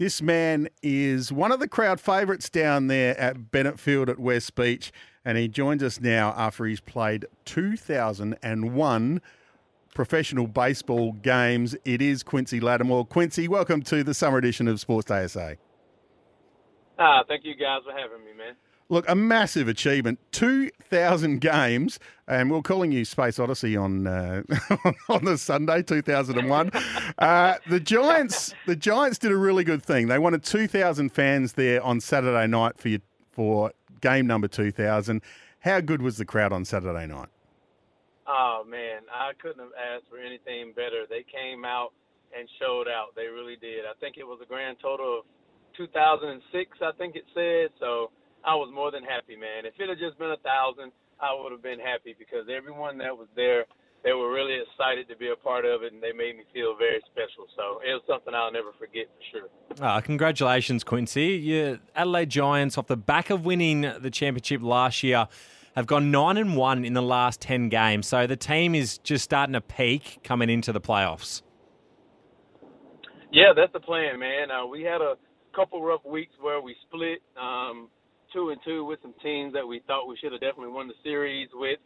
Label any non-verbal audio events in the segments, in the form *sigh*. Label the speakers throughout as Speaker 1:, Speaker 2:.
Speaker 1: This man is one of the crowd favourites down there at Bennett Field at West Beach, and he joins us now after he's played 2001 professional baseball games. It is Quincy Latimore. Quincy, welcome to the summer edition of Sportsday SA.
Speaker 2: Ah, thank you guys for having me, man.
Speaker 1: Look, a massive achievement. 2,000 games, and we're calling you Space Odyssey on uh, *laughs* on the Sunday, 2001. Uh, the Giants the Giants did a really good thing. They wanted 2,000 fans there on Saturday night for, you, for game number 2,000. How good was the crowd on Saturday night?
Speaker 2: Oh, man, I couldn't have asked for anything better. They came out and showed out. They really did. I think it was a grand total of 2006, I think it said. So I was more than happy, man. If it had just been a thousand, I would have been happy because everyone that was there, they were really excited to be a part of it, and they made me feel very special. So it was something I'll never forget for sure.
Speaker 3: Oh, congratulations, Quincy! Your Adelaide Giants, off the back of winning the championship last year, have gone nine and one in the last ten games. So the team is just starting to peak coming into the playoffs.
Speaker 2: Yeah, that's the plan, man. Uh, we had a couple rough weeks where we split. Um, two and two with some teams that we thought we should have definitely won the series with.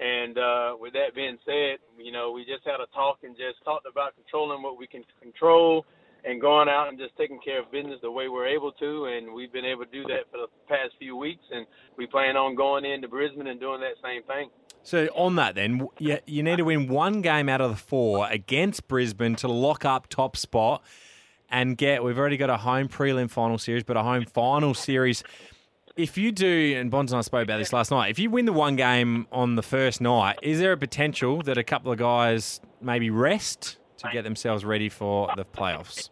Speaker 2: And uh, with that being said, you know, we just had a talk and just talked about controlling what we can control and going out and just taking care of business the way we're able to. And we've been able to do that for the past few weeks. And we plan on going into Brisbane and doing that same thing.
Speaker 3: So on that, then you, you need to win one game out of the four against Brisbane to lock up top spot and get. We've already got a home prelim final series, but a home final series if you do, and Bonds and I spoke about this last night, if you win the one game on the first night, is there a potential that a couple of guys maybe rest to get themselves ready for the playoffs?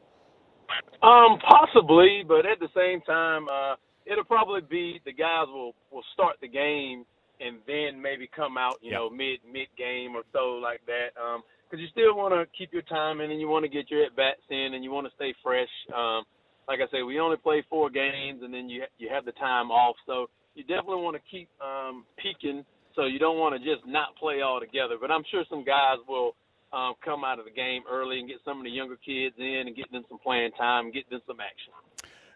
Speaker 2: Um, possibly, but at the same time, uh, it'll probably be the guys will will start the game and then maybe come out, you yep. know, mid mid game or so like that. Um, because you still want to keep your time in and you want to get your at bats in and you want to stay fresh. Um, like I say, we only play four games, and then you you have the time off. So you definitely want to keep um, peaking. So you don't want to just not play all together. But I'm sure some guys will um, come out of the game early and get some of the younger kids in and get them some playing time, and get them some action.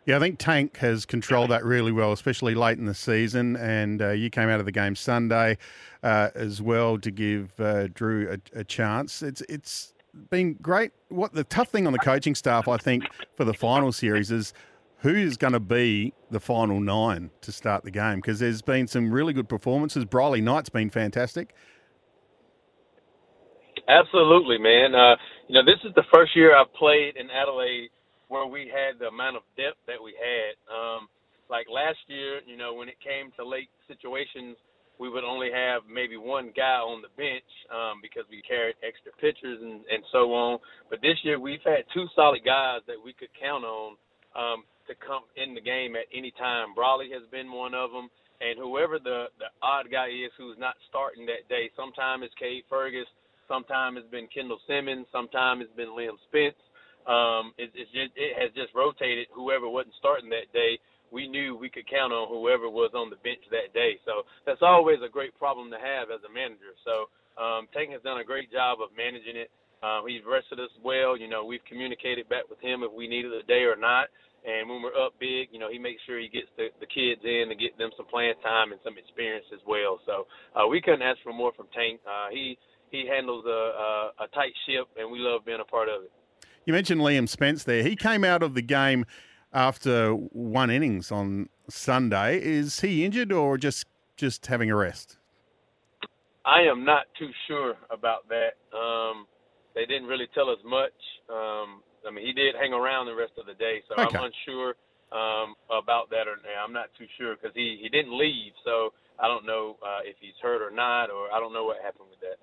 Speaker 1: Yeah, I think Tank has controlled that really well, especially late in the season. And uh, you came out of the game Sunday uh, as well to give uh, Drew a, a, chance. It's it's been great. What the tough thing on the coaching staff, I think, for the final series is who's going to be the final nine to start the game because there's been some really good performances. Briley Knight's been fantastic.
Speaker 2: Absolutely, man. Uh, you know, this is the first year I've played in Adelaide where we had the amount of depth that we had. Um, like last year, you know, when it came to late situations – we would only have maybe one guy on the bench um, because we carried extra pitchers and, and so on. But this year we've had two solid guys that we could count on um, to come in the game at any time. Brawley has been one of them, and whoever the the odd guy is who's not starting that day. Sometimes it's Cade Fergus, sometimes it's been Kendall Simmons, sometimes it's been Liam Spence. Um, it, it's just, it has just rotated whoever wasn't starting that day we knew we could count on whoever was on the bench that day. So that's always a great problem to have as a manager. So um, Tank has done a great job of managing it. Uh, he's rested us well. You know, we've communicated back with him if we needed a day or not. And when we're up big, you know, he makes sure he gets the, the kids in to get them some playing time and some experience as well. So uh, we couldn't ask for more from Tank. Uh, he he handles a, a, a tight ship, and we love being a part of it.
Speaker 1: You mentioned Liam Spence there. He came out of the game after one innings on Sunday. Is he injured or just just having a rest?
Speaker 2: I am not too sure about that. Um, they didn't really tell us much. Um, I mean, he did hang around the rest of the day, so okay. I'm unsure um, about that. Or I'm not too sure because he he didn't leave, so I don't know uh, if he's hurt or not, or I don't know what happened with that.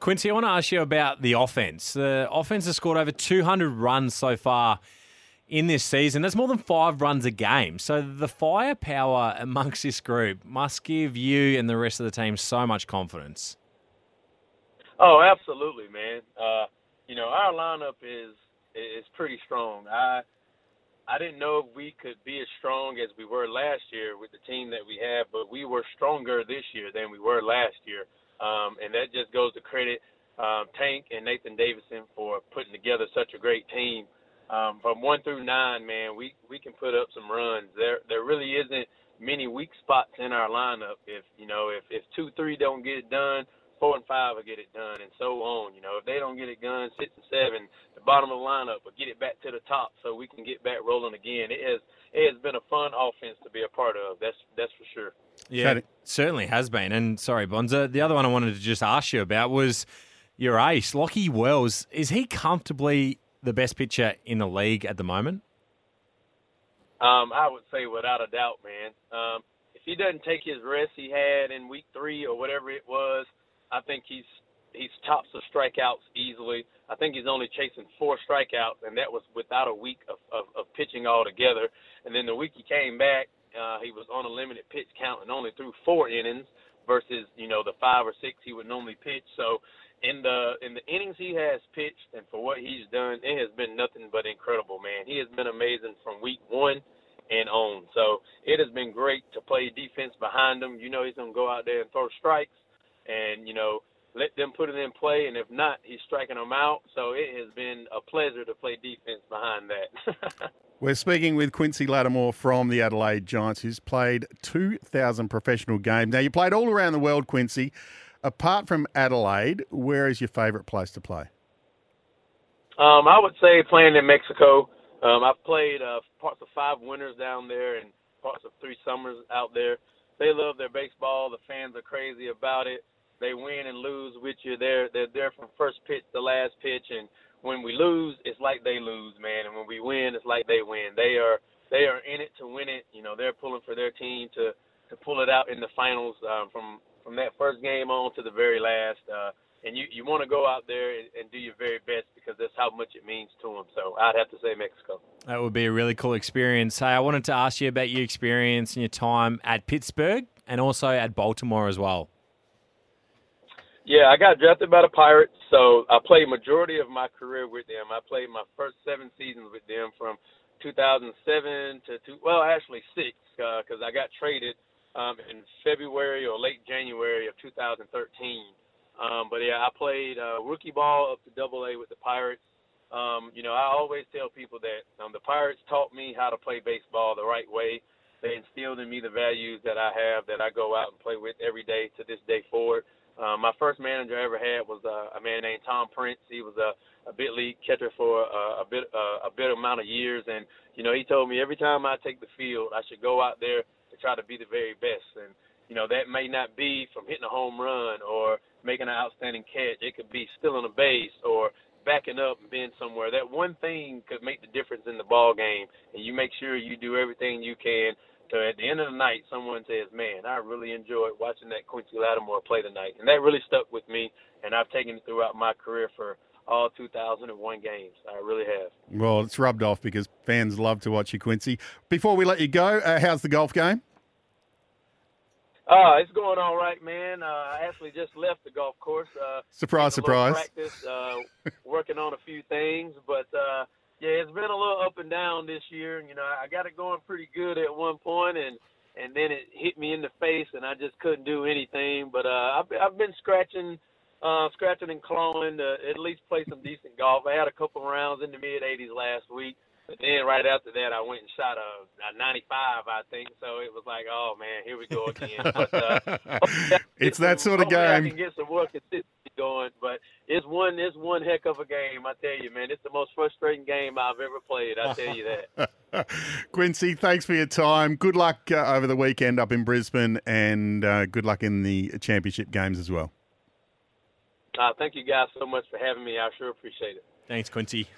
Speaker 3: Quincy, I want to ask you about the offense. The offense has scored over 200 runs so far in this season. That's more than five runs a game. So the firepower amongst this group must give you and the rest of the team so much confidence.
Speaker 2: Oh, absolutely, man. Uh, you know, our lineup is is pretty strong. I I didn't know if we could be as strong as we were last year with the team that we have, but we were stronger this year than we were last year. Um, and that just goes to credit um, Tank and Nathan Davidson for putting together such a great team um, from one through nine, man, we we can put up some runs. There there really isn't many weak spots in our lineup. If you know if if two three don't get it done, four and five will get it done, and so on. You know if they don't get it done, six and seven, the bottom of the lineup will get it back to the top, so we can get back rolling again. It has it has been a fun offense to be a part of. That's that's for sure.
Speaker 3: Yeah, certainly has been. And sorry, Bonza, the other one I wanted to just ask you about was your ace, Lachie Wells. Is he comfortably the best pitcher in the league at the moment?
Speaker 2: Um, I would say without a doubt, man. Um, if he doesn't take his rest he had in week three or whatever it was, I think he's he's tops of strikeouts easily. I think he's only chasing four strikeouts, and that was without a week of, of, of pitching altogether. And then the week he came back, uh, he was on a limited pitch count and only threw four innings versus you know the five or six he would normally pitch. So in the in the innings he has pitched and for what he's done, it has been nothing but incredible, man. He has been amazing from week one and on. So it has been great to play defense behind him. You know he's gonna go out there and throw strikes, and you know let them put it in play, and if not, he's striking them out. So it has been a pleasure to play defense behind that. *laughs*
Speaker 1: We're speaking with Quincy Latimore from the Adelaide Giants, who's played 2,000 professional games. Now, you played all around the world, Quincy. Apart from Adelaide, where is your favourite place to play?
Speaker 2: Um, I would say playing in Mexico. Um, I've played uh, parts of five winters down there and parts of three summers out there. They love their baseball. The fans are crazy about it. They win and lose with you. They're they're there from first pitch to last pitch, and when we lose, it's like they lose, man, and when we win, it's like they win. They are they are in it to win it. You know, they're pulling for their team to to pull it out in the finals um, from from that first game on to the very last. Uh, and you you want to go out there and, and do your very best because that's how much it means to them. So I'd have to say Mexico.
Speaker 3: That would be a really cool experience. Hey, I wanted to ask you about your experience and your time at Pittsburgh and also at Baltimore as well.
Speaker 2: Yeah, I got drafted by the Pirates, so I played majority of my career with them. I played my first seven seasons with them from 2007 to two, well, actually six, because uh, I got traded um, in February or late January of 2013. Um, but yeah, I played uh, rookie ball up to Double A with the Pirates. Um, you know, I always tell people that um, the Pirates taught me how to play baseball the right way. They instilled in me the values that I have that I go out and play with every day to this day forward. Uh, my first manager I ever had was uh, a man named Tom Prince. He was a, a bit league catcher for uh, a bit uh, a bit amount of years, and you know he told me every time I take the field, I should go out there to try to be the very best. And you know that may not be from hitting a home run or making an outstanding catch. It could be stealing a base or backing up and being somewhere. That one thing could make the difference in the ball game, and you make sure you do everything you can so at the end of the night, someone says, "Man, I really enjoyed watching that Quincy Latimore play tonight," and that really stuck with me. And I've taken it throughout my career for all 2001 games. I really have.
Speaker 1: Well, it's rubbed off because fans love to watch you, Quincy. Before we let you go, uh, how's the golf game?
Speaker 2: Uh, it's going all right, man. Uh, I actually just left the golf course. Uh,
Speaker 1: surprise, surprise.
Speaker 2: Practice, uh, *laughs* working on a few things, but uh, yeah, it's been a little up and down this year. You know, I got it going pretty good at one point, and and then it hit me in the face, and I just couldn't do anything. But uh, I've I've been scratching, uh, scratching and clawing to at least play some decent golf. I had a couple rounds in the mid 80s last week, but then right after that, I went and shot a, a 95, I think. So it was like, oh man, here we go again. But, uh, *laughs*
Speaker 1: it's that sort of game.
Speaker 2: I can get some more consistency going, but it's one it's one heck of a game. I tell you, man, it's the most frustrating game I've ever played. I tell you that. *laughs*
Speaker 1: Quincy, thanks for your time. Good luck uh, over the weekend up in Brisbane, and uh, good luck in the championship games as well.
Speaker 2: Uh, thank you guys so much for having me. I sure appreciate it.
Speaker 3: Thanks, Quincy.